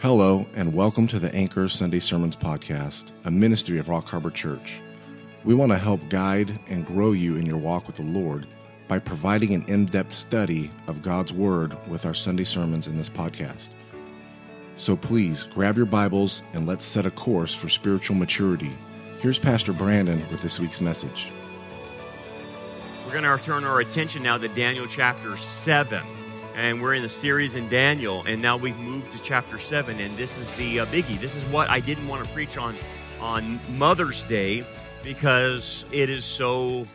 Hello, and welcome to the Anchor Sunday Sermons Podcast, a ministry of Rock Harbor Church. We want to help guide and grow you in your walk with the Lord by providing an in depth study of God's Word with our Sunday sermons in this podcast. So please grab your Bibles and let's set a course for spiritual maturity. Here's Pastor Brandon with this week's message. We're going to turn our attention now to Daniel chapter 7. And we're in the series in Daniel, and now we've moved to chapter 7. And this is the uh, biggie. This is what I didn't want to preach on on Mother's Day because it is so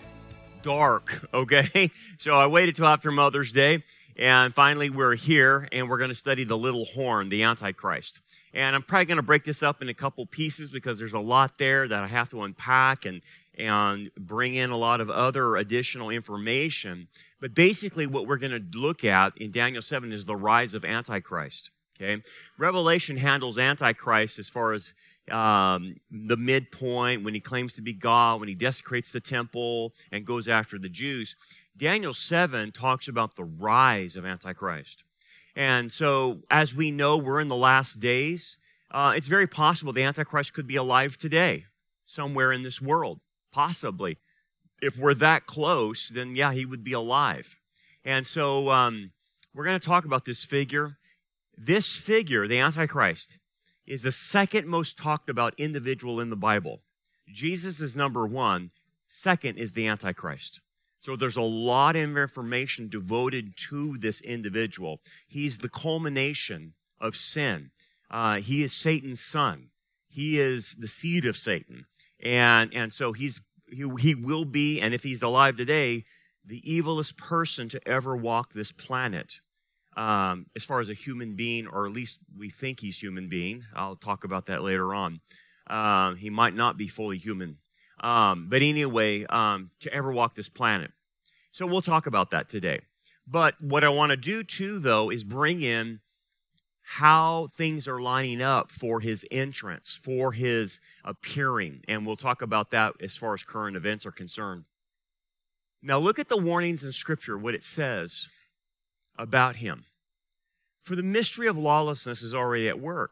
dark, okay? So I waited till after Mother's Day, and finally we're here, and we're going to study the little horn, the Antichrist. And I'm probably going to break this up in a couple pieces because there's a lot there that I have to unpack and, and bring in a lot of other additional information. But basically, what we're going to look at in Daniel 7 is the rise of Antichrist. Okay? Revelation handles Antichrist as far as um, the midpoint when he claims to be God, when he desecrates the temple and goes after the Jews. Daniel 7 talks about the rise of Antichrist. And so, as we know, we're in the last days. Uh, it's very possible the Antichrist could be alive today, somewhere in this world, possibly. If we're that close, then yeah, he would be alive. And so, um, we're going to talk about this figure. This figure, the Antichrist, is the second most talked about individual in the Bible. Jesus is number one. Second is the Antichrist. So there's a lot of information devoted to this individual. He's the culmination of sin. Uh, he is Satan's son. He is the seed of Satan. And, and so he's, he, he will be, and if he's alive today, the evilest person to ever walk this planet. Um, as far as a human being, or at least we think he's human being. I'll talk about that later on. Um, he might not be fully human. Um, but anyway, um, to ever walk this planet. So we'll talk about that today. But what I want to do too, though, is bring in how things are lining up for his entrance, for his appearing. And we'll talk about that as far as current events are concerned. Now, look at the warnings in Scripture, what it says about him. For the mystery of lawlessness is already at work.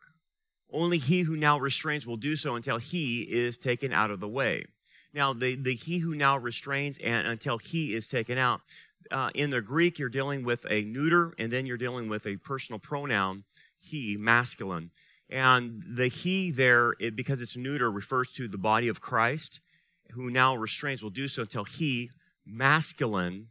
Only he who now restrains will do so until he is taken out of the way. Now, the, the he who now restrains and until he is taken out. Uh, in the Greek, you're dealing with a neuter, and then you're dealing with a personal pronoun, he, masculine. And the he there, it, because it's neuter, refers to the body of Christ, who now restrains will do so until he, masculine,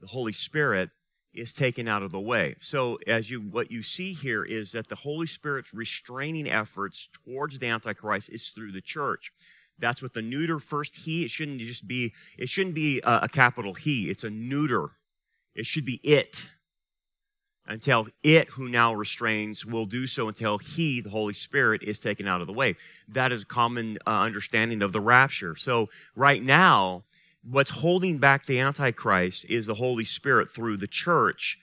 the Holy Spirit, is taken out of the way. So as you what you see here is that the Holy Spirit's restraining efforts towards the Antichrist is through the church. That's what the neuter first he. It shouldn't just be. It shouldn't be a, a capital he. It's a neuter. It should be it. Until it, who now restrains, will do so until he, the Holy Spirit, is taken out of the way. That is a common uh, understanding of the rapture. So right now, what's holding back the Antichrist is the Holy Spirit through the church,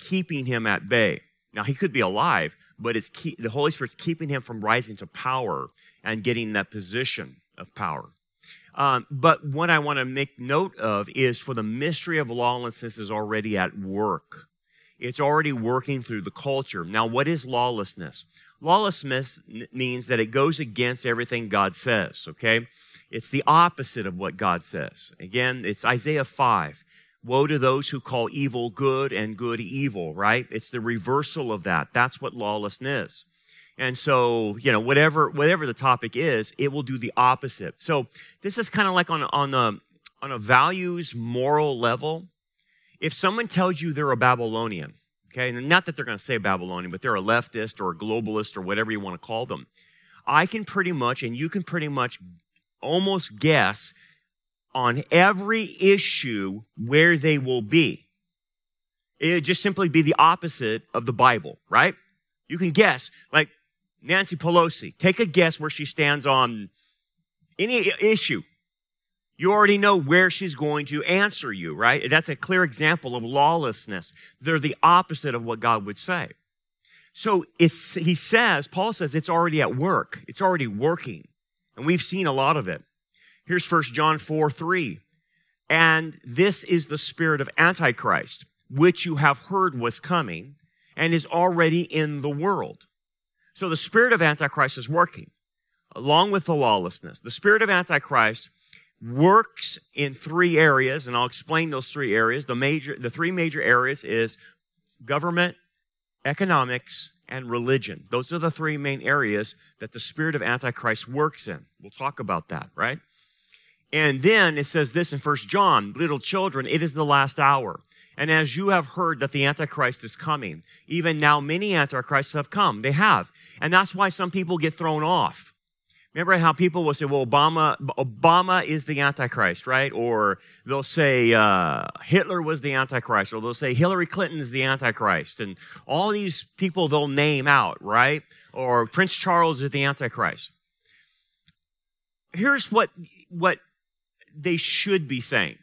keeping him at bay. Now, he could be alive, but it's keep, the Holy Spirit's keeping him from rising to power and getting that position of power. Um, but what I want to make note of is for the mystery of lawlessness is already at work. It's already working through the culture. Now, what is lawlessness? Lawlessness means that it goes against everything God says, okay? It's the opposite of what God says. Again, it's Isaiah 5. Woe to those who call evil good and good evil, right? It's the reversal of that. That's what lawlessness is. And so, you know, whatever whatever the topic is, it will do the opposite. So this is kind of like on on the on a values moral level. If someone tells you they're a Babylonian, okay, not that they're going to say Babylonian, but they're a leftist or a globalist or whatever you want to call them, I can pretty much and you can pretty much almost guess on every issue where they will be. It would just simply be the opposite of the Bible, right? You can guess, like Nancy Pelosi, take a guess where she stands on any issue. You already know where she's going to answer you, right? That's a clear example of lawlessness. They're the opposite of what God would say. So it's, he says, Paul says, it's already at work. It's already working. And we've seen a lot of it. Here's 1 John 4 3. And this is the spirit of Antichrist, which you have heard was coming and is already in the world. So the spirit of Antichrist is working along with the lawlessness. The spirit of Antichrist works in three areas, and I'll explain those three areas. The major, the three major areas is government, economics, and religion. Those are the three main areas that the spirit of Antichrist works in. We'll talk about that, right? And then it says this in First John, little children, it is the last hour. And as you have heard that the Antichrist is coming, even now many Antichrists have come. They have. And that's why some people get thrown off. Remember how people will say, well, Obama, Obama is the Antichrist, right? Or they'll say, uh, Hitler was the Antichrist, or they'll say Hillary Clinton is the Antichrist. And all these people they'll name out, right? Or Prince Charles is the Antichrist. Here's what, what they should be saying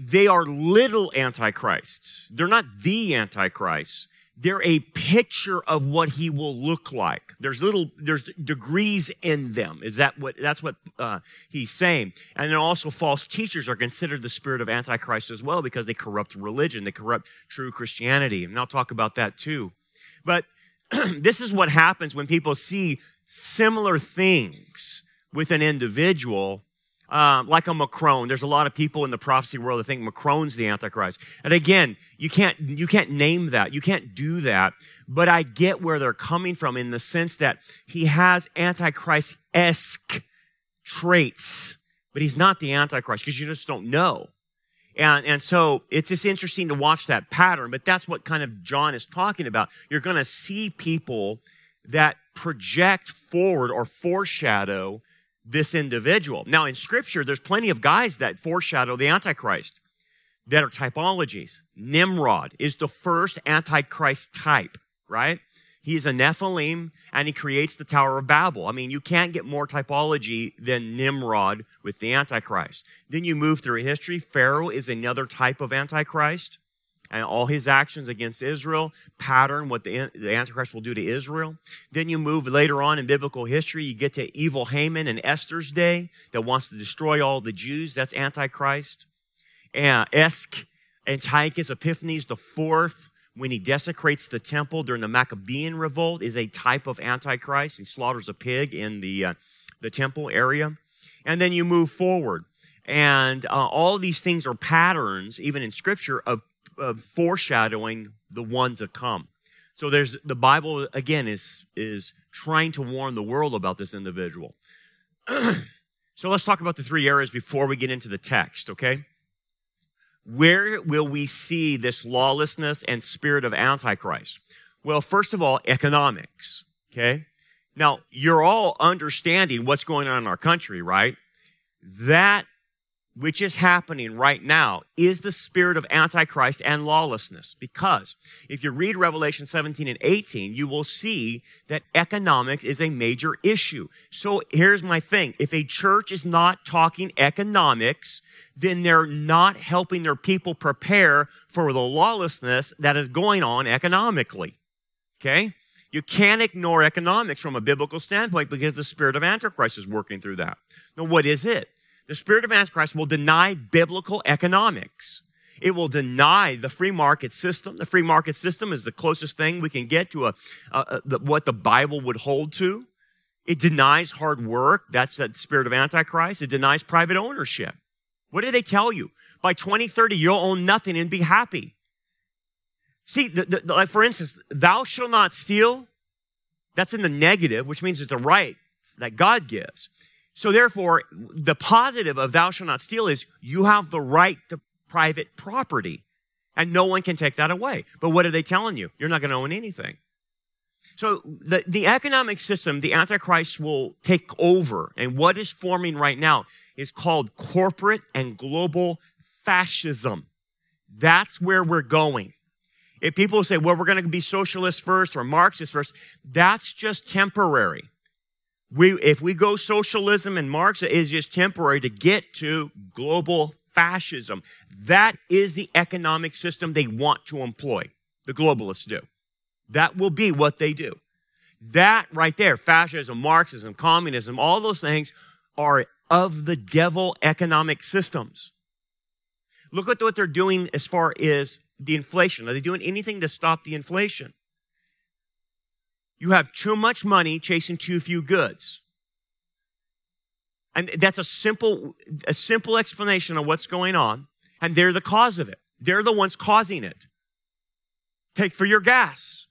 they are little antichrists. They're not the antichrists. They're a picture of what he will look like. There's little, there's degrees in them. Is that what, that's what uh, he's saying. And then also false teachers are considered the spirit of antichrist as well because they corrupt religion. They corrupt true Christianity. And I'll talk about that too. But this is what happens when people see similar things with an individual um, like a Macron. There's a lot of people in the prophecy world that think Macron's the Antichrist. And again, you can't, you can't name that. You can't do that. But I get where they're coming from in the sense that he has Antichrist-esque traits, but he's not the Antichrist because you just don't know. And, and so it's just interesting to watch that pattern, but that's what kind of John is talking about. You're going to see people that project forward or foreshadow this individual. Now, in Scripture, there's plenty of guys that foreshadow the Antichrist that are typologies. Nimrod is the first Antichrist type, right? He is a Nephilim and he creates the Tower of Babel. I mean, you can't get more typology than Nimrod with the Antichrist. Then you move through history. Pharaoh is another type of Antichrist and all his actions against Israel pattern what the, the Antichrist will do to Israel. Then you move later on in biblical history, you get to evil Haman and Esther's day that wants to destroy all the Jews. That's Antichrist. And Esk Antiochus Epiphanes the fourth, when he desecrates the temple during the Maccabean revolt, is a type of Antichrist. He slaughters a pig in the, uh, the temple area. And then you move forward. And uh, all these things are patterns, even in scripture, of of foreshadowing the one to come. So there's the Bible again is is trying to warn the world about this individual. so let's talk about the three areas before we get into the text, okay? Where will we see this lawlessness and spirit of antichrist? Well, first of all, economics, okay? Now, you're all understanding what's going on in our country, right? That which is happening right now is the spirit of antichrist and lawlessness. Because if you read Revelation 17 and 18, you will see that economics is a major issue. So here's my thing. If a church is not talking economics, then they're not helping their people prepare for the lawlessness that is going on economically. Okay? You can't ignore economics from a biblical standpoint because the spirit of Antichrist is working through that. Now, what is it? The spirit of Antichrist will deny biblical economics. It will deny the free market system. The free market system is the closest thing we can get to a, a, a the, what the Bible would hold to. It denies hard work. That's the spirit of Antichrist. It denies private ownership. What do they tell you? By 2030, you'll own nothing and be happy. See, the, the, like for instance, thou shalt not steal. That's in the negative, which means it's a right that God gives. So therefore, the positive of thou shalt not steal is you have the right to private property and no one can take that away. But what are they telling you? You're not going to own anything. So the, the economic system, the Antichrist will take over. And what is forming right now is called corporate and global fascism. That's where we're going. If people say, well, we're going to be socialist first or Marxist first, that's just temporary. We, if we go socialism and Marxism is just temporary to get to global fascism. That is the economic system they want to employ. The globalists do. That will be what they do. That right there, fascism, Marxism, communism, all those things are of the devil economic systems. Look at what they're doing as far as the inflation. Are they doing anything to stop the inflation? You have too much money chasing too few goods. And that's a simple, a simple explanation of what's going on. And they're the cause of it. They're the ones causing it. Take for your gas.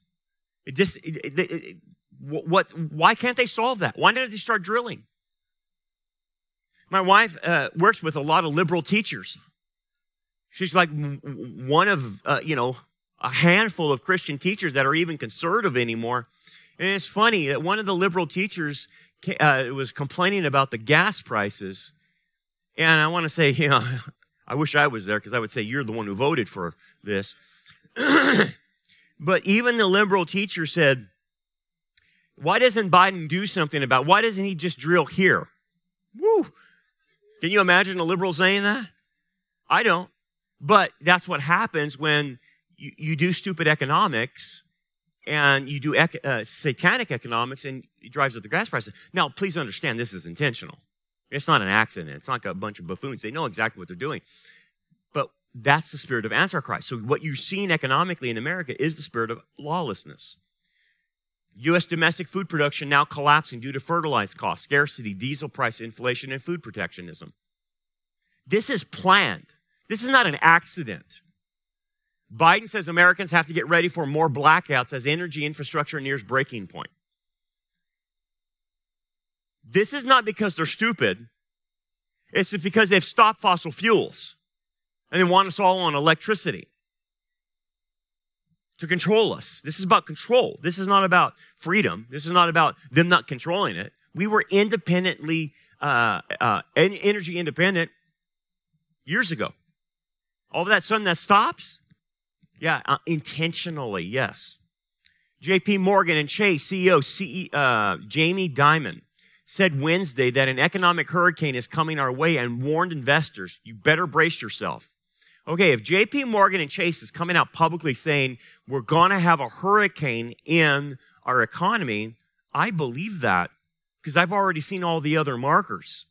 It just, it, it, what, why can't they solve that? Why didn't they start drilling? My wife uh, works with a lot of liberal teachers. She's like one of, uh, you know, a handful of Christian teachers that are even conservative anymore. And it's funny that one of the liberal teachers uh, was complaining about the gas prices. And I want to say, you know, I wish I was there because I would say, you're the one who voted for this. but even the liberal teacher said, why doesn't Biden do something about Why doesn't he just drill here? Woo! Can you imagine a liberal saying that? I don't. But that's what happens when you, you do stupid economics and you do ec- uh, satanic economics and it drives up the gas prices. Now, please understand this is intentional. It's not an accident. It's not a bunch of buffoons. They know exactly what they're doing. But that's the spirit of Antichrist. So, what you've seen economically in America is the spirit of lawlessness. U.S. domestic food production now collapsing due to fertilizer costs, scarcity, diesel price inflation, and food protectionism. This is planned. This is not an accident. Biden says Americans have to get ready for more blackouts as energy infrastructure nears breaking point. This is not because they're stupid. It's because they've stopped fossil fuels and they want us all on electricity to control us. This is about control. This is not about freedom. This is not about them not controlling it. We were independently, uh, uh, energy independent years ago. All of that sudden that stops? Yeah, uh, intentionally, yes. JP Morgan and Chase CEO, CE, uh, Jamie Dimon said Wednesday that an economic hurricane is coming our way and warned investors, you better brace yourself. Okay, if JP Morgan and Chase is coming out publicly saying we're going to have a hurricane in our economy, I believe that because I've already seen all the other markers.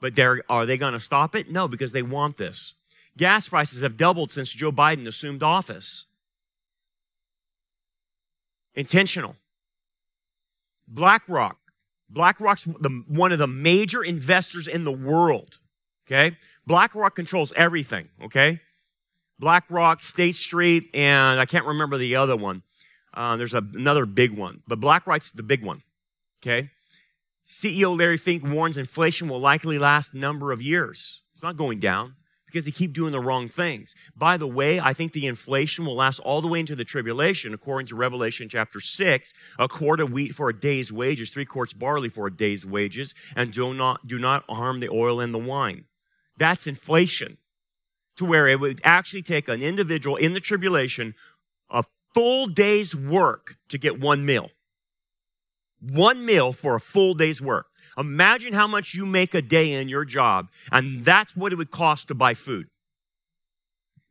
But are they going to stop it? No, because they want this. Gas prices have doubled since Joe Biden assumed office. Intentional. BlackRock. BlackRock's the, one of the major investors in the world. Okay? BlackRock controls everything. Okay? BlackRock, State Street, and I can't remember the other one. Uh, there's a, another big one, but BlackRock's the big one. Okay? CEO Larry Fink warns inflation will likely last a number of years. It's not going down because they keep doing the wrong things. By the way, I think the inflation will last all the way into the tribulation, according to Revelation chapter 6. A quart of wheat for a day's wages, three quarts barley for a day's wages, and do not, do not harm the oil and the wine. That's inflation to where it would actually take an individual in the tribulation a full day's work to get one meal. One meal for a full day's work. Imagine how much you make a day in your job, and that's what it would cost to buy food.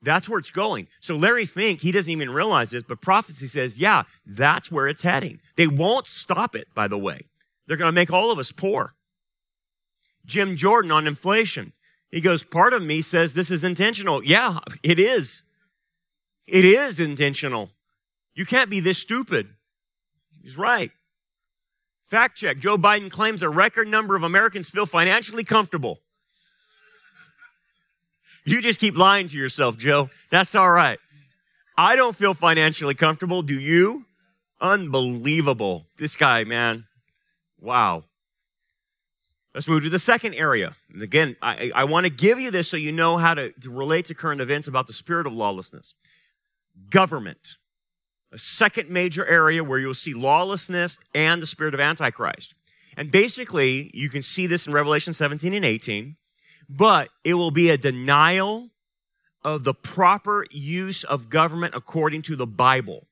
That's where it's going. So Larry Fink, he doesn't even realize this, but prophecy says, yeah, that's where it's heading. They won't stop it, by the way. They're going to make all of us poor. Jim Jordan on inflation. He goes, Part of me says this is intentional. Yeah, it is. It is intentional. You can't be this stupid. He's right. Fact check Joe Biden claims a record number of Americans feel financially comfortable. You just keep lying to yourself, Joe. That's all right. I don't feel financially comfortable. Do you? Unbelievable. This guy, man. Wow. Let's move to the second area. And again, I, I want to give you this so you know how to, to relate to current events about the spirit of lawlessness. Government. A second major area where you'll see lawlessness and the spirit of Antichrist. And basically, you can see this in Revelation 17 and 18, but it will be a denial of the proper use of government according to the Bible.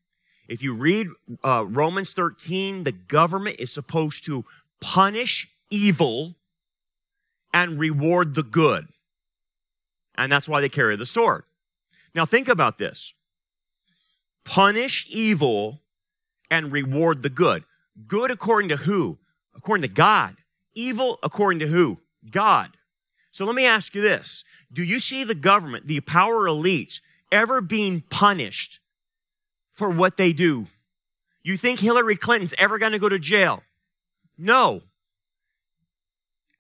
If you read uh, Romans 13, the government is supposed to punish evil and reward the good. And that's why they carry the sword. Now think about this. Punish evil and reward the good. Good according to who? According to God. Evil according to who? God. So let me ask you this. Do you see the government, the power elites, ever being punished for what they do? You think Hillary Clinton's ever going to go to jail? No.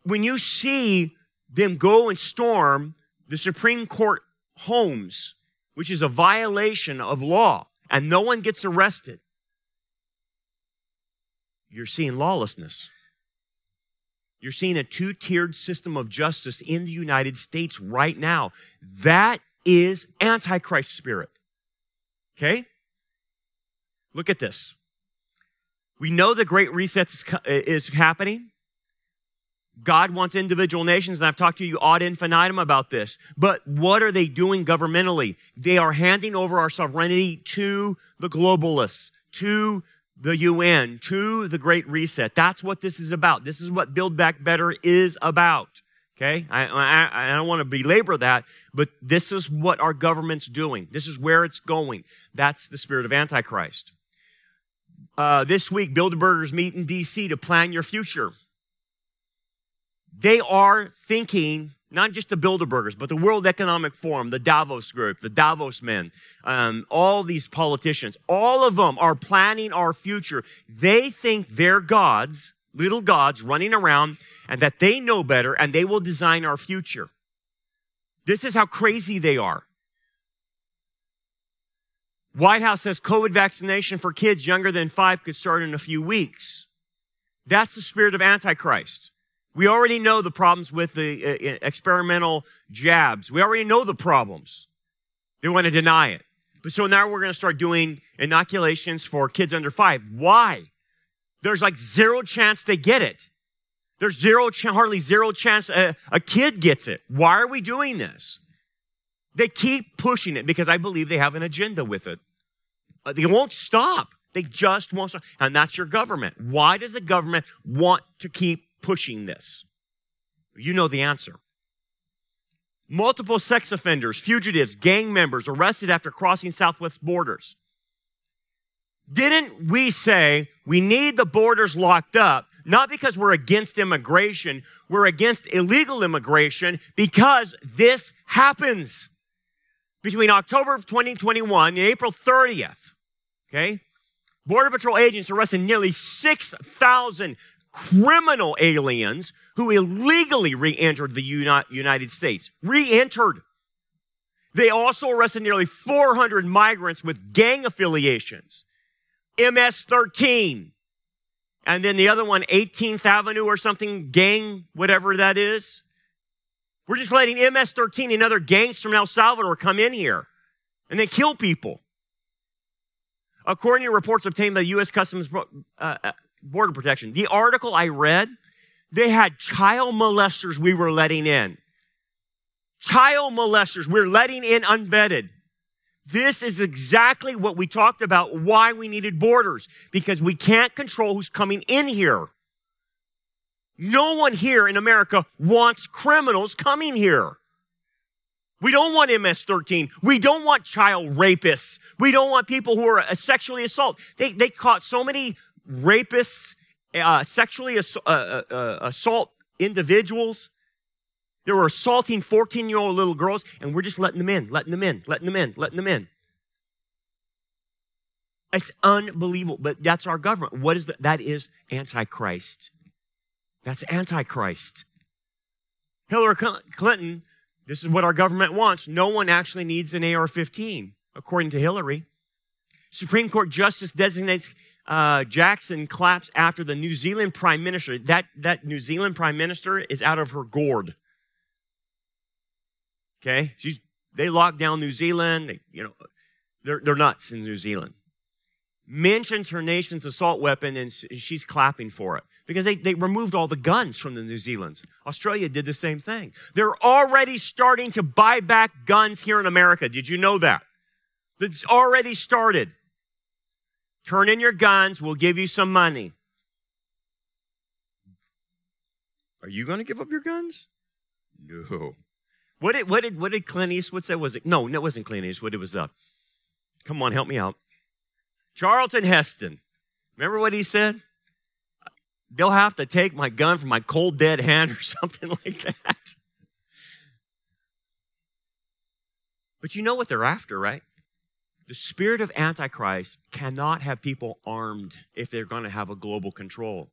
When you see them go and storm the Supreme Court homes, which is a violation of law, and no one gets arrested, you're seeing lawlessness. You're seeing a two tiered system of justice in the United States right now. That is Antichrist spirit. Okay? Look at this. We know the Great Reset is, is happening. God wants individual nations, and I've talked to you ad infinitum about this. But what are they doing governmentally? They are handing over our sovereignty to the globalists, to the UN, to the Great Reset. That's what this is about. This is what Build Back Better is about. Okay? I, I, I don't want to belabor that, but this is what our government's doing. This is where it's going. That's the spirit of Antichrist. Uh, this week, Bilderbergers meet in D.C. to plan your future. They are thinking not just the Bilderbergers, but the World Economic Forum, the Davos Group, the Davos men, um, all these politicians, all of them are planning our future. They think they're gods, little gods running around, and that they know better and they will design our future. This is how crazy they are. White House says COVID vaccination for kids younger than five could start in a few weeks. That's the spirit of Antichrist. We already know the problems with the uh, uh, experimental jabs. We already know the problems. They want to deny it. But so now we're going to start doing inoculations for kids under five. Why? There's like zero chance they get it. There's zero, hardly zero chance a, a kid gets it. Why are we doing this? They keep pushing it because I believe they have an agenda with it. Uh, they won't stop. They just won't stop. And that's your government. Why does the government want to keep pushing this? You know the answer. Multiple sex offenders, fugitives, gang members arrested after crossing southwest borders. Didn't we say we need the borders locked up, not because we're against immigration, we're against illegal immigration because this happens between October of 2021 and April 30th. Okay? Border Patrol agents arrested nearly 6,000 criminal aliens who illegally re entered the United States. Re entered. They also arrested nearly 400 migrants with gang affiliations. MS 13. And then the other one, 18th Avenue or something, gang, whatever that is. We're just letting MS 13 and other gangs from El Salvador come in here and they kill people. According to reports obtained by U.S. Customs uh, uh Border Protection. The article I read, they had child molesters we were letting in. Child molesters we're letting in unvetted. This is exactly what we talked about why we needed borders because we can't control who's coming in here. No one here in America wants criminals coming here. We don't want MS 13. We don't want child rapists. We don't want people who are sexually assaulted. They, they caught so many rapists, uh, sexually ass- uh, uh, uh, assault individuals. They were assaulting 14 year old little girls, and we're just letting them in, letting them in, letting them in, letting them in. It's unbelievable, but that's our government. What is that? That is Antichrist. That's Antichrist. Hillary Clinton, this is what our government wants. No one actually needs an AR 15, according to Hillary. Supreme Court Justice designates uh, Jackson claps after the New Zealand Prime Minister. That, that New Zealand Prime Minister is out of her gourd. Okay? She's, they locked down New Zealand. They, you know, they're, they're nuts in New Zealand. Mentions her nation's assault weapon and she's clapping for it because they, they removed all the guns from the New Zealand's. Australia did the same thing. They're already starting to buy back guns here in America. Did you know that? It's already started. Turn in your guns. We'll give you some money. Are you going to give up your guns? No. What did, what did, what did Clint Eastwood say? Was it? No, no, it wasn't Clint Eastwood. It was, uh, come on, help me out. Charlton Heston. Remember what he said? They'll have to take my gun from my cold dead hand or something like that. But you know what they're after, right? The spirit of Antichrist cannot have people armed if they're going to have a global control.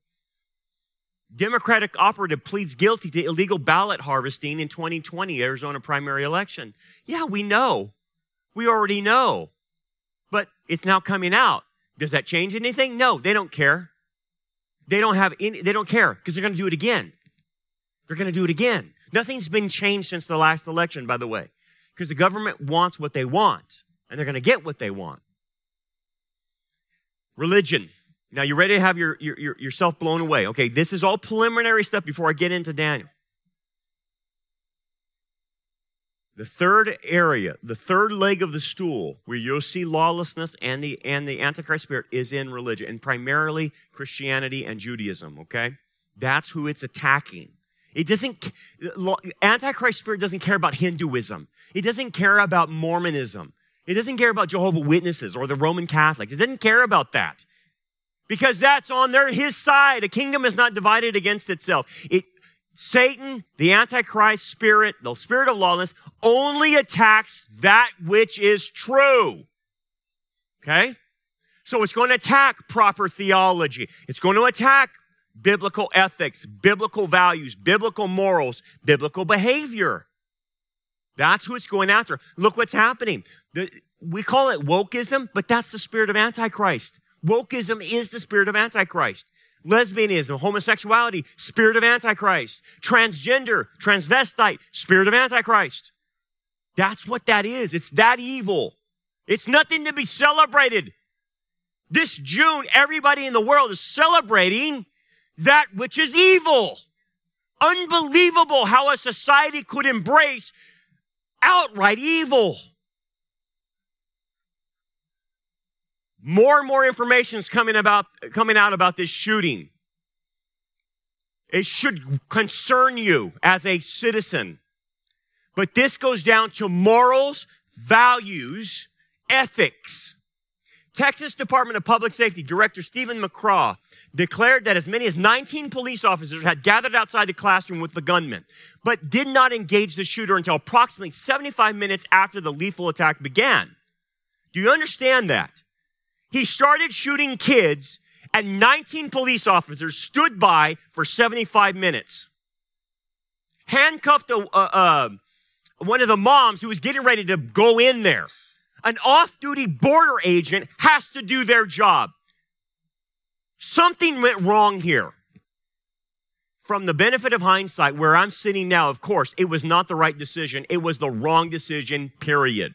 Democratic operative pleads guilty to illegal ballot harvesting in 2020 Arizona primary election. Yeah, we know. We already know. But it's now coming out. Does that change anything? No, they don't care. They don't have any, they don't care because they're going to do it again. They're going to do it again. Nothing's been changed since the last election, by the way, because the government wants what they want and they're going to get what they want. Religion. Now, you ready to have your, your, your, yourself blown away? Okay, this is all preliminary stuff before I get into Daniel. The third area, the third leg of the stool where you'll see lawlessness and the, and the Antichrist spirit is in religion, and primarily Christianity and Judaism, okay? That's who it's attacking. It doesn't, Antichrist spirit doesn't care about Hinduism. It doesn't care about Mormonism. It doesn't care about Jehovah Witnesses or the Roman Catholics. It doesn't care about that because that's on their his side. A kingdom is not divided against itself. It Satan, the Antichrist spirit, the spirit of lawlessness, only attacks that which is true. Okay? So it's going to attack proper theology. It's going to attack biblical ethics, biblical values, biblical morals, biblical behavior. That's who it's going after. Look what's happening. The, we call it wokeism, but that's the spirit of Antichrist. Wokeism is the spirit of Antichrist. Lesbianism, homosexuality, spirit of Antichrist. Transgender, transvestite, spirit of Antichrist. That's what that is. It's that evil. It's nothing to be celebrated. This June, everybody in the world is celebrating that which is evil. Unbelievable how a society could embrace outright evil. More and more information is coming about coming out about this shooting. It should concern you as a citizen. But this goes down to morals, values, ethics. Texas Department of Public Safety Director Steven McCraw declared that as many as 19 police officers had gathered outside the classroom with the gunman, but did not engage the shooter until approximately 75 minutes after the lethal attack began. Do you understand that? He started shooting kids, and 19 police officers stood by for 75 minutes. Handcuffed a, uh, uh, one of the moms who was getting ready to go in there. An off duty border agent has to do their job. Something went wrong here. From the benefit of hindsight, where I'm sitting now, of course, it was not the right decision. It was the wrong decision, period.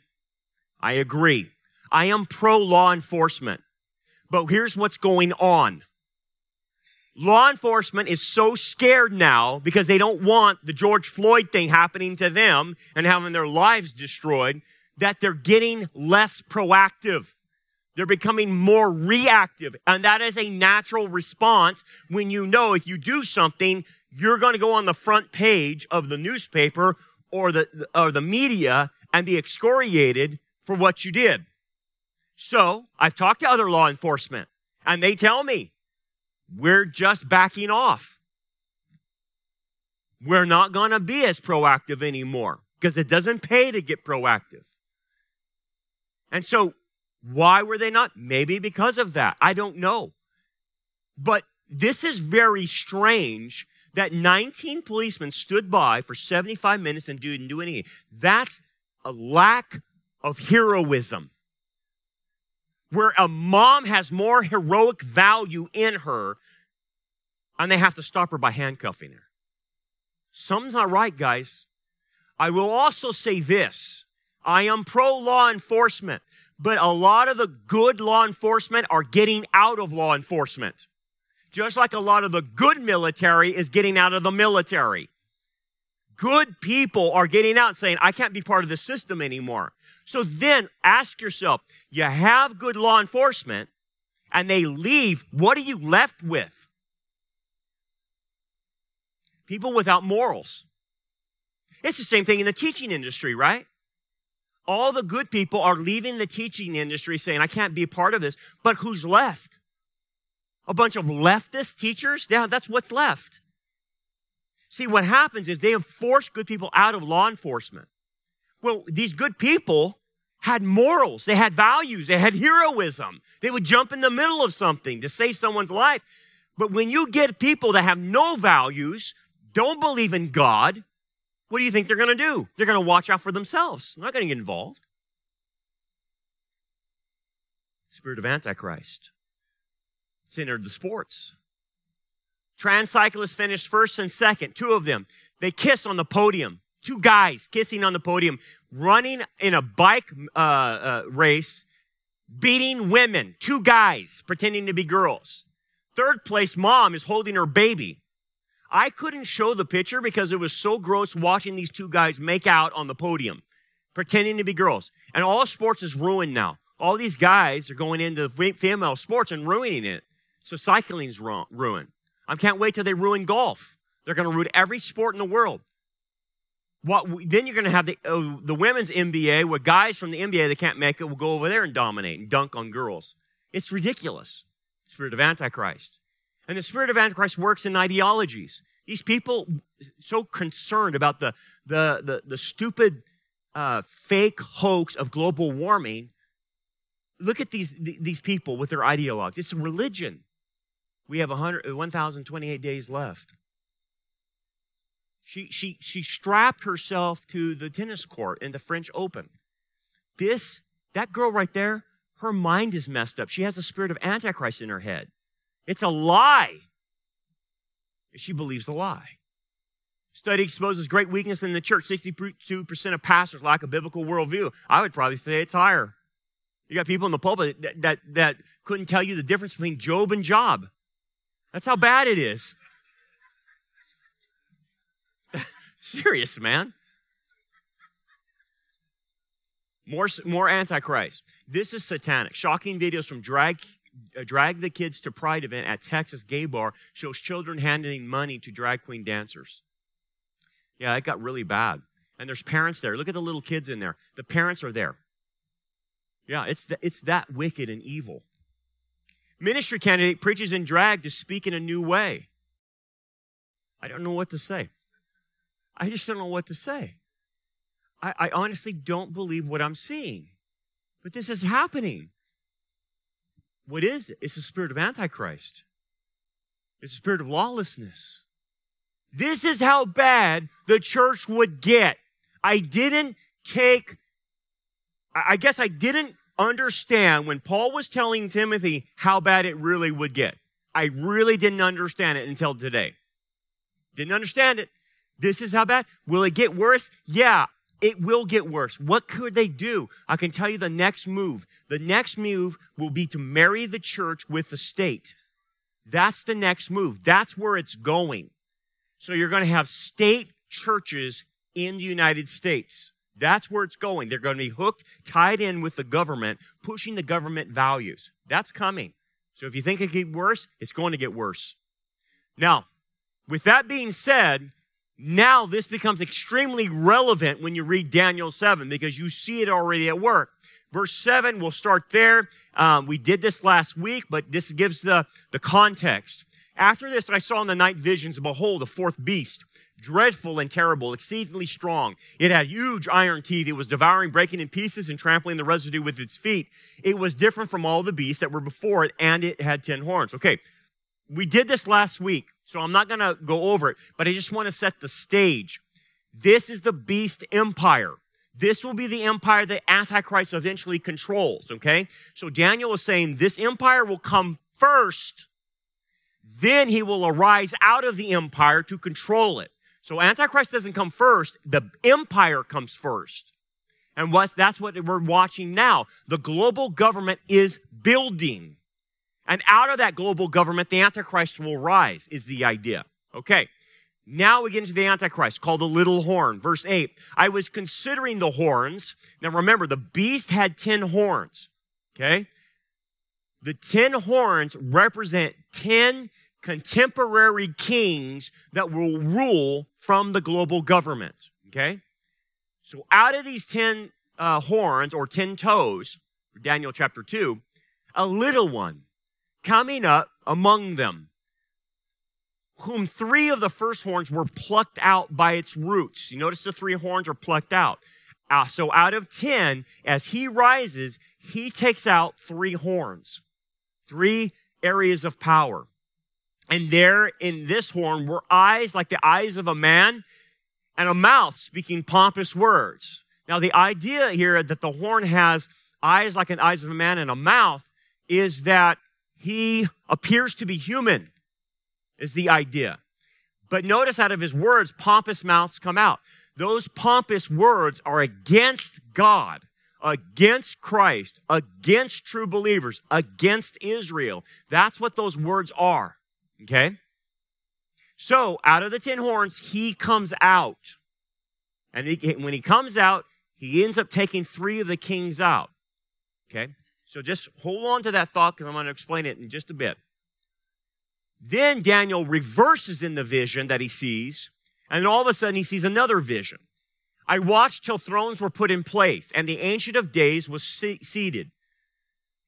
I agree. I am pro law enforcement. But here's what's going on. Law enforcement is so scared now because they don't want the George Floyd thing happening to them and having their lives destroyed that they're getting less proactive. They're becoming more reactive. And that is a natural response when you know if you do something, you're going to go on the front page of the newspaper or the, or the media and be excoriated for what you did. So I've talked to other law enforcement and they tell me we're just backing off. We're not going to be as proactive anymore because it doesn't pay to get proactive. And so why were they not? Maybe because of that. I don't know. But this is very strange that 19 policemen stood by for 75 minutes and didn't do anything. That's a lack of heroism. Where a mom has more heroic value in her, and they have to stop her by handcuffing her. Something's not right, guys. I will also say this I am pro law enforcement but a lot of the good law enforcement are getting out of law enforcement. Just like a lot of the good military is getting out of the military. Good people are getting out saying, I can't be part of the system anymore. So then ask yourself, you have good law enforcement and they leave. What are you left with? People without morals. It's the same thing in the teaching industry, right? all the good people are leaving the teaching industry saying, I can't be a part of this. But who's left? A bunch of leftist teachers? Yeah, that's what's left. See, what happens is they have forced good people out of law enforcement. Well, these good people had morals, they had values, they had heroism. They would jump in the middle of something to save someone's life. But when you get people that have no values, don't believe in God, what do you think they're going to do? They're going to watch out for themselves. Not going to get involved. Spirit of Antichrist. It's entered the sports. Trans cyclists finished first and second, two of them. They kiss on the podium. Two guys kissing on the podium, running in a bike uh, uh, race, beating women. Two guys pretending to be girls. Third place mom is holding her baby. I couldn't show the picture because it was so gross watching these two guys make out on the podium, pretending to be girls. And all sports is ruined now. All these guys are going into female sports and ruining it. So cycling's ruined. I can't wait till they ruin golf. They're going to ruin every sport in the world. What then you're going to have the uh, the women's NBA where guys from the NBA that can't make it will go over there and dominate and dunk on girls. It's ridiculous. Spirit of Antichrist. And the spirit of Antichrist works in ideologies. These people so concerned about the, the, the, the stupid uh, fake hoax of global warming. Look at these, these people with their ideologues. It's a religion. We have 1,028 days left. She, she, she strapped herself to the tennis court in the French Open. This, that girl right there, her mind is messed up. She has the spirit of Antichrist in her head. It's a lie. She believes the lie. Study exposes great weakness in the church. 62% of pastors lack a biblical worldview. I would probably say it's higher. You got people in the pulpit that, that, that couldn't tell you the difference between Job and Job. That's how bad it is. Serious, man. More, more Antichrist. This is satanic. Shocking videos from drag uh, drag the kids to pride event at Texas gay bar shows children handing money to drag queen dancers. Yeah, it got really bad. And there's parents there. Look at the little kids in there. The parents are there. Yeah, it's, the, it's that wicked and evil. Ministry candidate preaches in drag to speak in a new way. I don't know what to say. I just don't know what to say. I, I honestly don't believe what I'm seeing. But this is happening. What is it? It's the spirit of Antichrist. It's the spirit of lawlessness. This is how bad the church would get. I didn't take, I guess I didn't understand when Paul was telling Timothy how bad it really would get. I really didn't understand it until today. Didn't understand it. This is how bad. Will it get worse? Yeah, it will get worse. What could they do? I can tell you the next move. The next move will be to marry the church with the state. That's the next move. That's where it's going. So you're going to have state churches in the United States. That's where it's going. They're going to be hooked, tied in with the government, pushing the government values. That's coming. So if you think it get worse, it's going to get worse. Now, with that being said, now, this becomes extremely relevant when you read Daniel 7 because you see it already at work. Verse 7, we'll start there. Um, we did this last week, but this gives the, the context. After this, I saw in the night visions, behold, a fourth beast, dreadful and terrible, exceedingly strong. It had huge iron teeth. It was devouring, breaking in pieces, and trampling the residue with its feet. It was different from all the beasts that were before it, and it had ten horns. Okay, we did this last week. So I'm not going to go over it, but I just want to set the stage. This is the beast empire. This will be the empire that Antichrist eventually controls, okay? So Daniel is saying this empire will come first, then he will arise out of the empire to control it. So Antichrist doesn't come first, the empire comes first. And what, that's what we're watching now. The global government is building. And out of that global government, the Antichrist will rise, is the idea. Okay. Now we get into the Antichrist called the little horn. Verse 8. I was considering the horns. Now remember, the beast had 10 horns. Okay. The 10 horns represent 10 contemporary kings that will rule from the global government. Okay. So out of these 10 uh, horns or 10 toes, Daniel chapter 2, a little one coming up among them, whom three of the first horns were plucked out by its roots. You notice the three horns are plucked out. Uh, so out of 10, as he rises, he takes out three horns, three areas of power. And there in this horn were eyes like the eyes of a man and a mouth speaking pompous words. Now, the idea here that the horn has eyes like the eyes of a man and a mouth is that he appears to be human, is the idea. But notice out of his words, pompous mouths come out. Those pompous words are against God, against Christ, against true believers, against Israel. That's what those words are. Okay? So, out of the ten horns, he comes out. And he, when he comes out, he ends up taking three of the kings out. Okay? So just hold on to that thought because I'm going to explain it in just a bit. Then Daniel reverses in the vision that he sees, and all of a sudden he sees another vision. I watched till thrones were put in place, and the Ancient of Days was seated.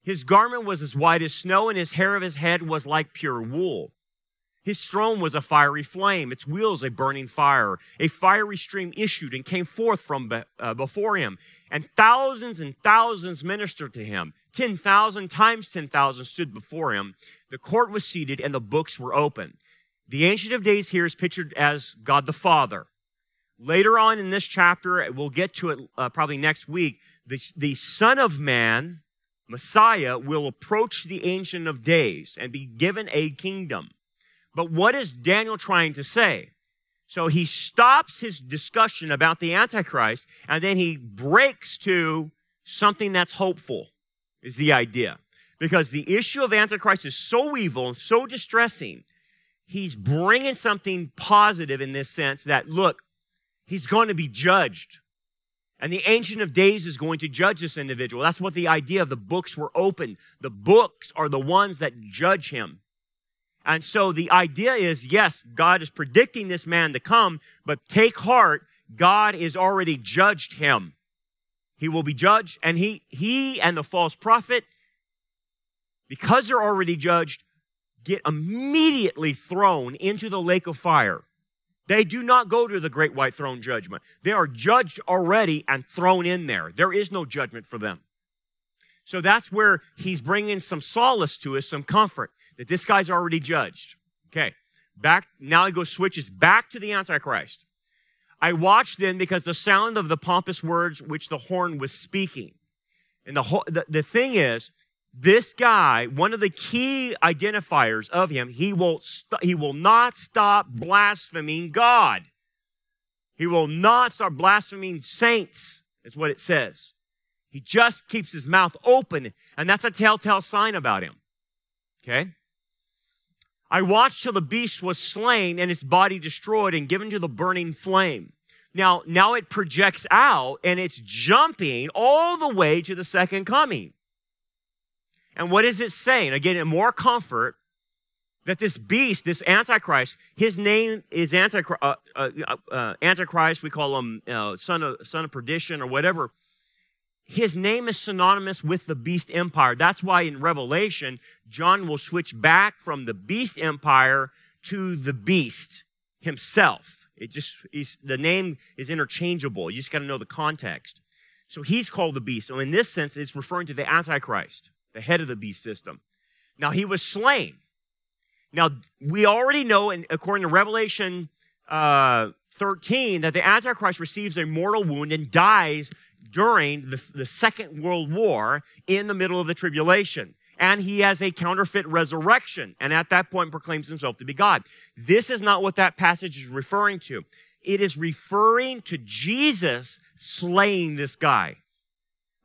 His garment was as white as snow, and his hair of his head was like pure wool. His throne was a fiery flame, its wheels a burning fire. A fiery stream issued and came forth from be, uh, before him, and thousands and thousands ministered to him. 10,000 times 10,000 stood before him. The court was seated and the books were open. The Ancient of Days here is pictured as God the Father. Later on in this chapter, we'll get to it uh, probably next week, the, the Son of Man, Messiah, will approach the Ancient of Days and be given a kingdom. But what is Daniel trying to say? So he stops his discussion about the Antichrist and then he breaks to something that's hopeful, is the idea. Because the issue of Antichrist is so evil and so distressing, he's bringing something positive in this sense that, look, he's going to be judged. And the Ancient of Days is going to judge this individual. That's what the idea of the books were open. The books are the ones that judge him. And so the idea is yes, God is predicting this man to come, but take heart, God is already judged him. He will be judged, and he, he and the false prophet, because they're already judged, get immediately thrown into the lake of fire. They do not go to the great white throne judgment. They are judged already and thrown in there. There is no judgment for them. So that's where he's bringing some solace to us, some comfort that this guy's already judged. Okay. Back, now he goes switches back to the Antichrist. I watched then because the sound of the pompous words which the horn was speaking. And the, whole, the, the thing is, this guy, one of the key identifiers of him, he will, st- he will not stop blaspheming God. He will not start blaspheming saints, is what it says. He just keeps his mouth open, and that's a telltale sign about him. Okay? I watched till the beast was slain and its body destroyed and given to the burning flame. Now, now it projects out and it's jumping all the way to the second coming. And what is it saying? Again, in more comfort, that this beast, this Antichrist, his name is Antichrist, uh, uh, uh, Antichrist we call him uh, son, of, son of perdition or whatever his name is synonymous with the beast empire. That's why in Revelation, John will switch back from the beast empire to the beast himself. It just, the name is interchangeable. You just got to know the context. So he's called the beast. So in this sense, it's referring to the Antichrist, the head of the beast system. Now he was slain. Now we already know, and according to Revelation uh, 13, that the Antichrist receives a mortal wound and dies during the, the Second World War in the middle of the tribulation. And he has a counterfeit resurrection, and at that point proclaims himself to be God. This is not what that passage is referring to. It is referring to Jesus slaying this guy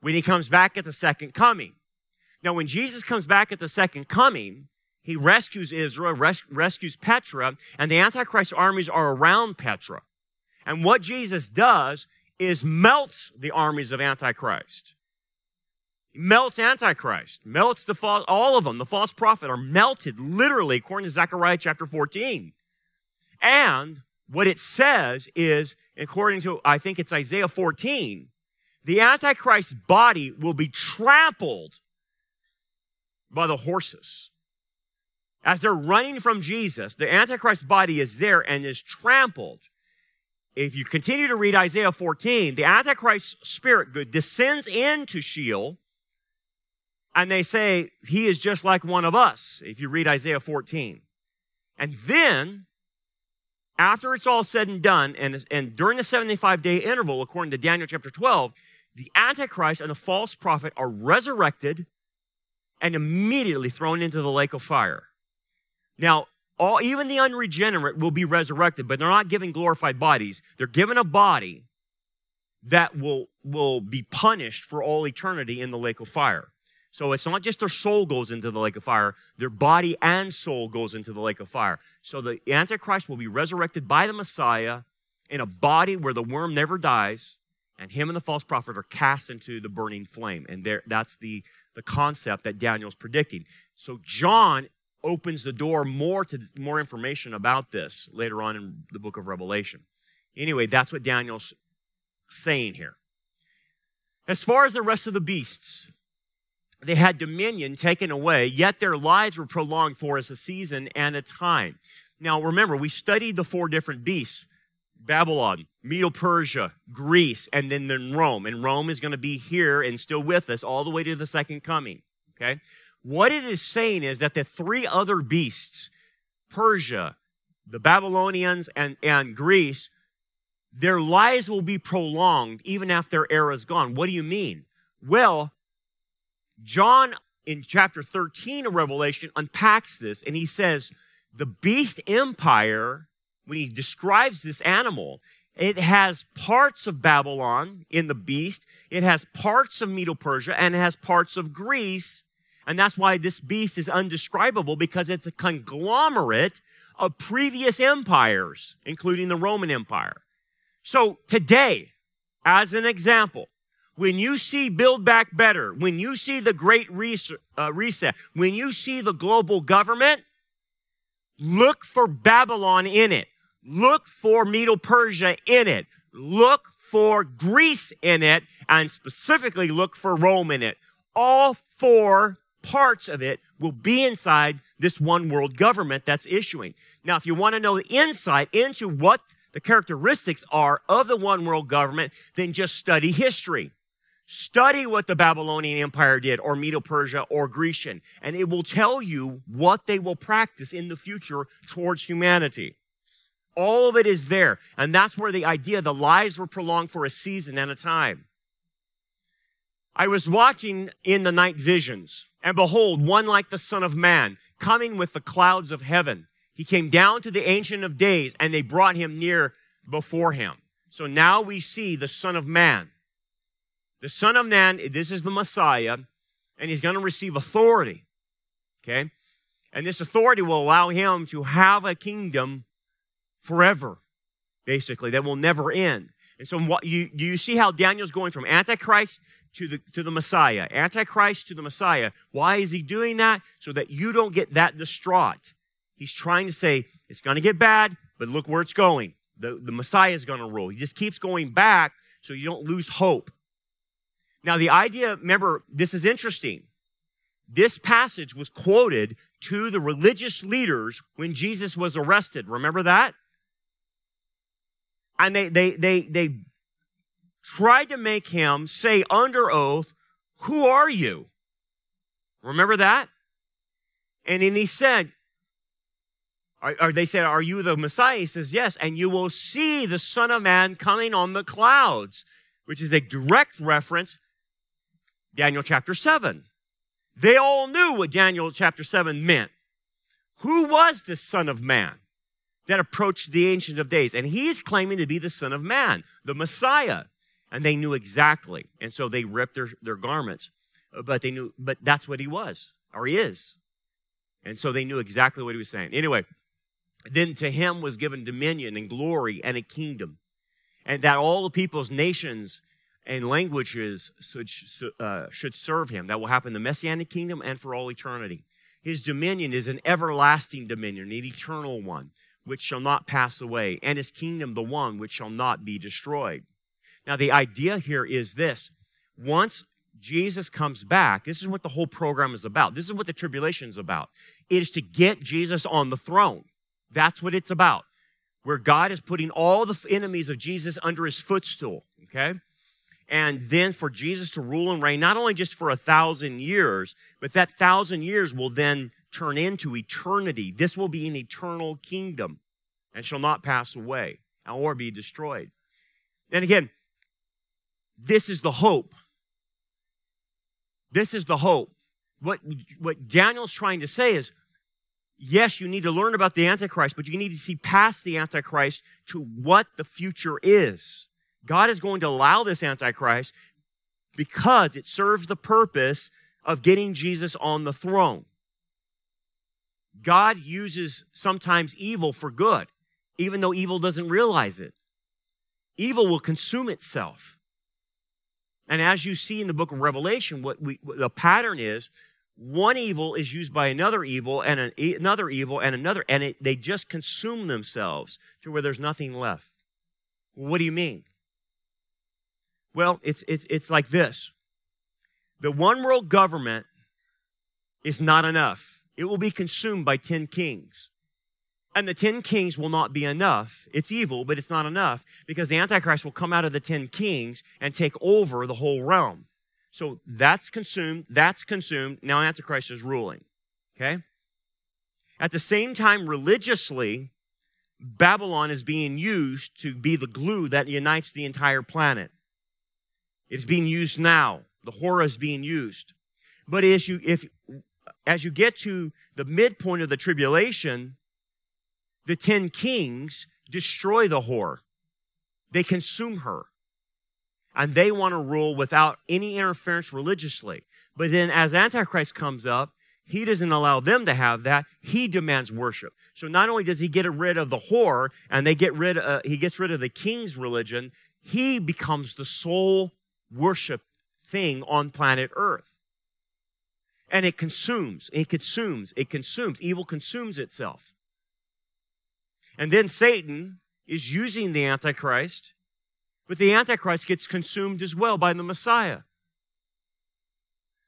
when he comes back at the second coming. Now, when Jesus comes back at the second coming, he rescues Israel, res- rescues Petra, and the Antichrist armies are around Petra. And what Jesus does is melts the armies of Antichrist. Melts Antichrist, melts the false, all of them, the false prophet are melted literally according to Zechariah chapter 14. And what it says is, according to, I think it's Isaiah 14, the Antichrist's body will be trampled by the horses. As they're running from Jesus, the Antichrist's body is there and is trampled if you continue to read Isaiah 14, the Antichrist spirit good descends into Sheol, and they say he is just like one of us, if you read Isaiah 14. And then, after it's all said and done, and, and during the 75 day interval, according to Daniel chapter 12, the Antichrist and the false prophet are resurrected and immediately thrown into the lake of fire. Now, all, even the unregenerate will be resurrected, but they're not given glorified bodies. They're given a body that will, will be punished for all eternity in the lake of fire. So it's not just their soul goes into the lake of fire, their body and soul goes into the lake of fire. So the Antichrist will be resurrected by the Messiah in a body where the worm never dies, and him and the false prophet are cast into the burning flame. And there, that's the, the concept that Daniel's predicting. So John opens the door more to more information about this later on in the book of Revelation. Anyway, that's what Daniel's saying here. As far as the rest of the beasts, they had dominion taken away, yet their lives were prolonged for us a season and a time. Now, remember, we studied the four different beasts Babylon, Medo Persia, Greece, and then, then Rome. And Rome is going to be here and still with us all the way to the second coming. Okay? What it is saying is that the three other beasts, Persia, the Babylonians, and, and Greece, their lives will be prolonged even after their era is gone. What do you mean? Well, John in chapter 13 of Revelation unpacks this and he says, the beast empire, when he describes this animal, it has parts of Babylon in the beast, it has parts of Medo Persia, and it has parts of Greece and that's why this beast is undescribable because it's a conglomerate of previous empires, including the Roman Empire. So today, as an example, when you see Build Back Better, when you see the Great uh, Reset, when you see the global government, look for Babylon in it. Look for Medo Persia in it. Look for Greece in it, and specifically look for Rome in it. All four parts of it will be inside this one world government that's issuing. Now, if you want to know the insight into what the characteristics are of the one world government, then just study history. Study what the Babylonian Empire did, or Medo Persia, or Grecian, and it will tell you what they will practice in the future towards humanity. All of it is there. And that's where the idea the lives were prolonged for a season and a time. I was watching in the night visions, and behold, one like the Son of Man, coming with the clouds of heaven. He came down to the Ancient of Days, and they brought him near before him. So now we see the Son of Man. The Son of Man, this is the Messiah, and he's going to receive authority. Okay? And this authority will allow him to have a kingdom forever, basically, that will never end. And so, you, you see how Daniel's going from Antichrist to the, to the Messiah, Antichrist to the Messiah. Why is he doing that? So that you don't get that distraught. He's trying to say, it's going to get bad, but look where it's going. The, the Messiah is going to rule. He just keeps going back so you don't lose hope. Now, the idea, remember, this is interesting. This passage was quoted to the religious leaders when Jesus was arrested. Remember that? And they, they, they, they tried to make him say under oath, Who are you? Remember that? And then he said, or, they said, Are you the Messiah? He says, Yes, and you will see the Son of Man coming on the clouds, which is a direct reference, Daniel chapter 7. They all knew what Daniel chapter 7 meant. Who was the Son of Man that approached the Ancient of Days? And he's claiming to be the Son of Man, the Messiah and they knew exactly. And so they ripped their, their garments. But they knew, but that's what he was, or he is. And so they knew exactly what he was saying. Anyway, then to him was given dominion and glory and a kingdom, and that all the peoples, nations, and languages should, uh, should serve him. That will happen in the messianic kingdom and for all eternity. His dominion is an everlasting dominion, an eternal one, which shall not pass away, and his kingdom the one which shall not be destroyed. Now, the idea here is this once Jesus comes back, this is what the whole program is about. This is what the tribulation is about. It is to get Jesus on the throne. That's what it's about. where God is putting all the enemies of Jesus under his footstool, okay? And then for Jesus to rule and reign, not only just for a thousand years, but that thousand years will then turn into eternity. This will be an eternal kingdom and shall not pass away or be destroyed. And again, this is the hope. This is the hope. What, what Daniel's trying to say is yes, you need to learn about the Antichrist, but you need to see past the Antichrist to what the future is. God is going to allow this Antichrist because it serves the purpose of getting Jesus on the throne. God uses sometimes evil for good, even though evil doesn't realize it. Evil will consume itself. And as you see in the book of Revelation, what, we, what the pattern is one evil is used by another evil and an, another evil and another, and it, they just consume themselves to where there's nothing left. What do you mean? Well, it's, it's, it's like this the one world government is not enough, it will be consumed by 10 kings. And the 10 kings will not be enough. It's evil, but it's not enough because the Antichrist will come out of the 10 kings and take over the whole realm. So that's consumed, that's consumed. Now Antichrist is ruling. Okay? At the same time, religiously, Babylon is being used to be the glue that unites the entire planet. It's being used now. The horror is being used. But as you, if, as you get to the midpoint of the tribulation, the ten kings destroy the whore. They consume her and they want to rule without any interference religiously. But then as Antichrist comes up, he doesn't allow them to have that. He demands worship. So not only does he get rid of the whore and they get rid, uh, he gets rid of the king's religion, he becomes the sole worship thing on planet Earth. And it consumes, it consumes, it consumes. Evil consumes itself. And then Satan is using the Antichrist but the Antichrist gets consumed as well by the Messiah.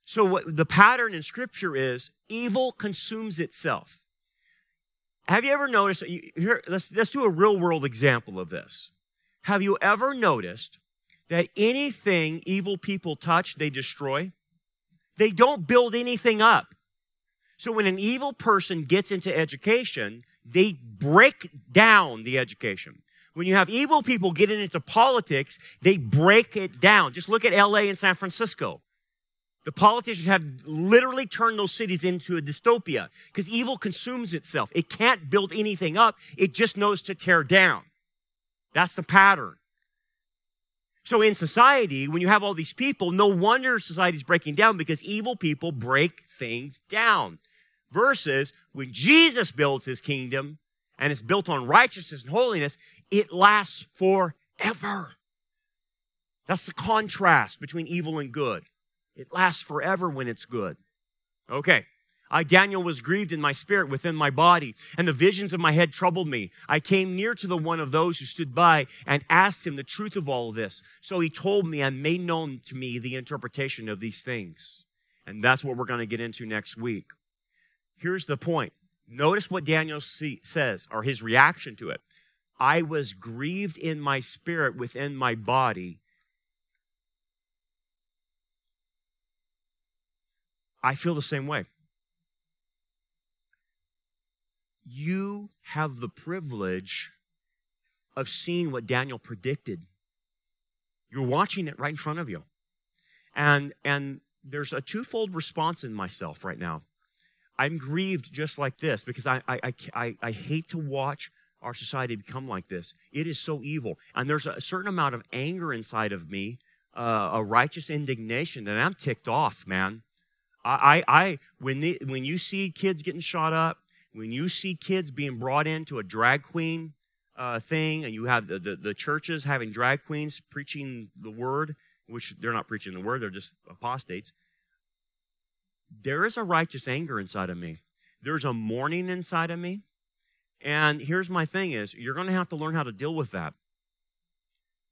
So what the pattern in Scripture is evil consumes itself. Have you ever noticed? Here, let's, let's do a real world example of this. Have you ever noticed that anything evil people touch, they destroy? They don't build anything up. So when an evil person gets into education, they break down the education. When you have evil people getting into politics, they break it down. Just look at LA and San Francisco. The politicians have literally turned those cities into a dystopia because evil consumes itself. It can't build anything up, it just knows to tear down. That's the pattern. So in society, when you have all these people, no wonder society's breaking down because evil people break things down. Versus when Jesus builds his kingdom and it's built on righteousness and holiness, it lasts forever. That's the contrast between evil and good. It lasts forever when it's good. Okay. I, Daniel, was grieved in my spirit within my body, and the visions of my head troubled me. I came near to the one of those who stood by and asked him the truth of all this. So he told me and made known to me the interpretation of these things. And that's what we're going to get into next week. Here's the point. Notice what Daniel see, says, or his reaction to it. I was grieved in my spirit within my body. I feel the same way. You have the privilege of seeing what Daniel predicted. You're watching it right in front of you. And, and there's a twofold response in myself right now. I'm grieved just like this because I, I, I, I, hate to watch our society become like this. It is so evil. And there's a certain amount of anger inside of me, uh, a righteous indignation, and I'm ticked off, man. I, I, I when, the, when you see kids getting shot up, when you see kids being brought into a drag queen uh, thing, and you have the, the, the churches having drag queens preaching the word, which they're not preaching the word, they're just apostates. There is a righteous anger inside of me. There's a mourning inside of me. And here's my thing is you're going to have to learn how to deal with that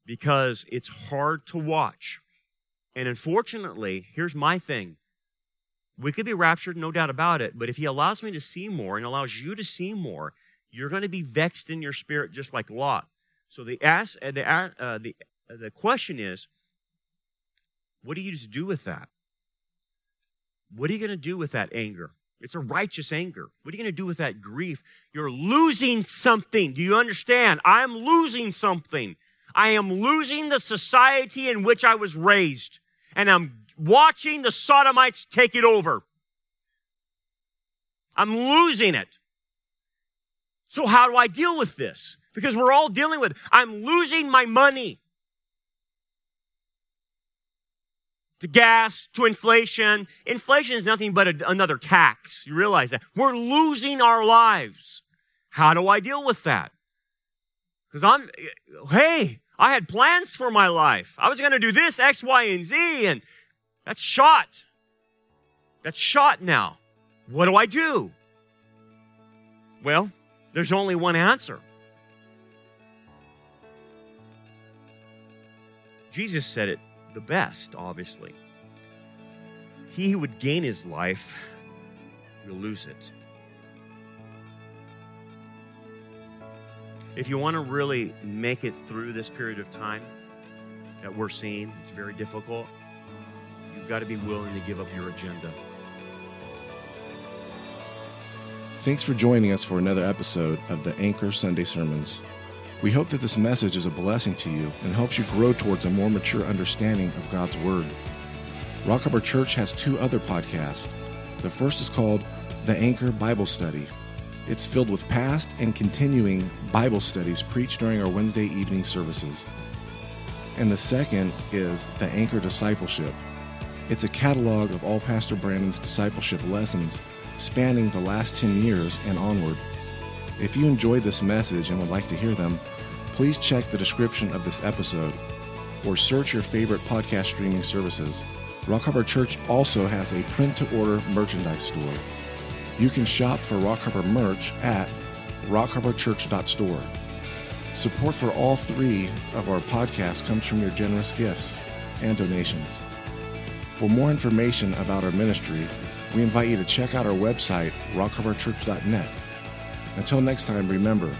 because it's hard to watch. And unfortunately, here's my thing. We could be raptured, no doubt about it, but if he allows me to see more and allows you to see more, you're going to be vexed in your spirit just like Lot. So the ask, uh, the uh, the uh, the question is, what do you do with that? What are you going to do with that anger? It's a righteous anger. What are you going to do with that grief? You're losing something. Do you understand? I'm losing something. I am losing the society in which I was raised, and I'm watching the Sodomites take it over. I'm losing it. So, how do I deal with this? Because we're all dealing with, I'm losing my money. To gas, to inflation. Inflation is nothing but a, another tax. You realize that. We're losing our lives. How do I deal with that? Because I'm, hey, I had plans for my life. I was going to do this, X, Y, and Z, and that's shot. That's shot now. What do I do? Well, there's only one answer. Jesus said it the best, obviously. He who would gain his life will lose it. If you want to really make it through this period of time that we're seeing, it's very difficult. You've got to be willing to give up your agenda. Thanks for joining us for another episode of the Anchor Sunday Sermons. We hope that this message is a blessing to you and helps you grow towards a more mature understanding of God's Word. Rock Harbor Church has two other podcasts. The first is called The Anchor Bible Study. It's filled with past and continuing Bible studies preached during our Wednesday evening services. And the second is The Anchor Discipleship. It's a catalog of all Pastor Brandon's discipleship lessons spanning the last 10 years and onward. If you enjoyed this message and would like to hear them, please check the description of this episode or search your favorite podcast streaming services. Rock Harbor Church also has a print to order merchandise store. You can shop for Rock Harbor merch at rockharborchurch.store. Support for all three of our podcasts comes from your generous gifts and donations. For more information about our ministry, we invite you to check out our website, rockharborchurch.net. Until next time, remember,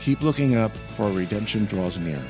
keep looking up for redemption draws near.